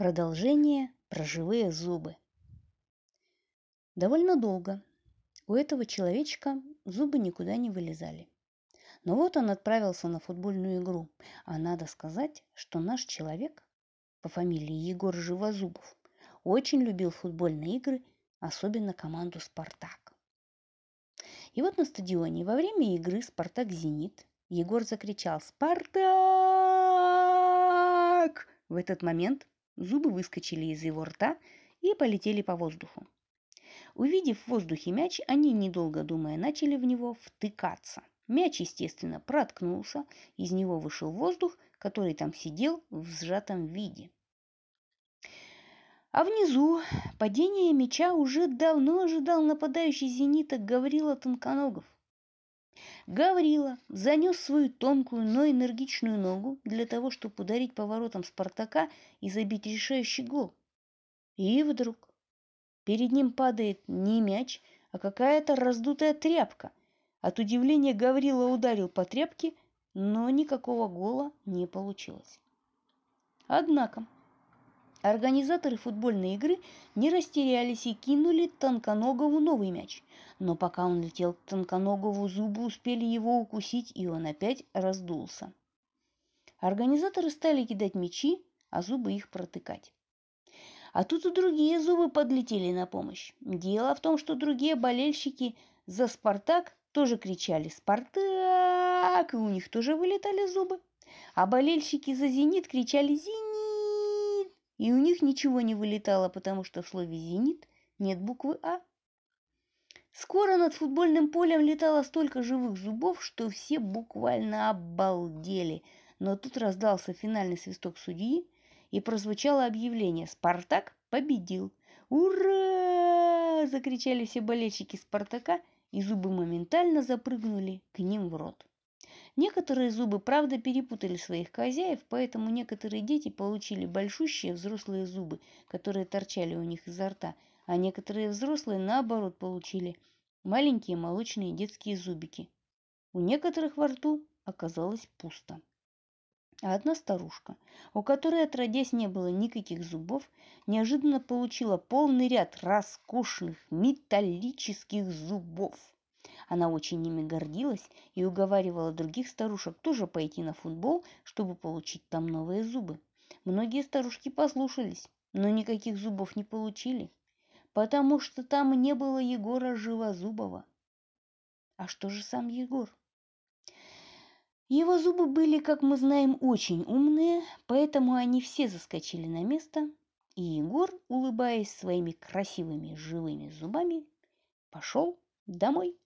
Продолжение про живые зубы. Довольно долго у этого человечка зубы никуда не вылезали. Но вот он отправился на футбольную игру. А надо сказать, что наш человек по фамилии Егор Живозубов очень любил футбольные игры, особенно команду «Спартак». И вот на стадионе во время игры «Спартак-Зенит» Егор закричал «Спартак!». В этот момент зубы выскочили из его рта и полетели по воздуху. Увидев в воздухе мяч, они, недолго думая, начали в него втыкаться. Мяч, естественно, проткнулся, из него вышел воздух, который там сидел в сжатом виде. А внизу падение мяча уже давно ожидал нападающий «Зенита» Гаврила Тонконогов. Гаврила занес свою тонкую, но энергичную ногу для того, чтобы ударить поворотом Спартака и забить решающий гол. И вдруг перед ним падает не мяч, а какая-то раздутая тряпка. От удивления Гаврила ударил по тряпке, но никакого гола не получилось. Однако Организаторы футбольной игры не растерялись и кинули Тонконогову новый мяч. Но пока он летел к Тонконогову, зубы успели его укусить, и он опять раздулся. Организаторы стали кидать мячи, а зубы их протыкать. А тут и другие зубы подлетели на помощь. Дело в том, что другие болельщики за «Спартак» тоже кричали «Спартак!» и у них тоже вылетали зубы. А болельщики за «Зенит» кричали «Зенит!» И у них ничего не вылетало, потому что в слове «зенит» нет буквы «а». Скоро над футбольным полем летало столько живых зубов, что все буквально обалдели. Но тут раздался финальный свисток судьи, и прозвучало объявление «Спартак победил!» «Ура!» – закричали все болельщики «Спартака», и зубы моментально запрыгнули к ним в рот. Некоторые зубы, правда, перепутали своих хозяев, поэтому некоторые дети получили большущие взрослые зубы, которые торчали у них изо рта, а некоторые взрослые, наоборот, получили маленькие молочные детские зубики. У некоторых во рту оказалось пусто. А одна старушка, у которой отродясь не было никаких зубов, неожиданно получила полный ряд роскошных металлических зубов. Она очень ими гордилась и уговаривала других старушек тоже пойти на футбол, чтобы получить там новые зубы. Многие старушки послушались, но никаких зубов не получили, потому что там не было Егора Живозубова. А что же сам Егор? Его зубы были, как мы знаем, очень умные, поэтому они все заскочили на место, и Егор, улыбаясь своими красивыми живыми зубами, пошел домой.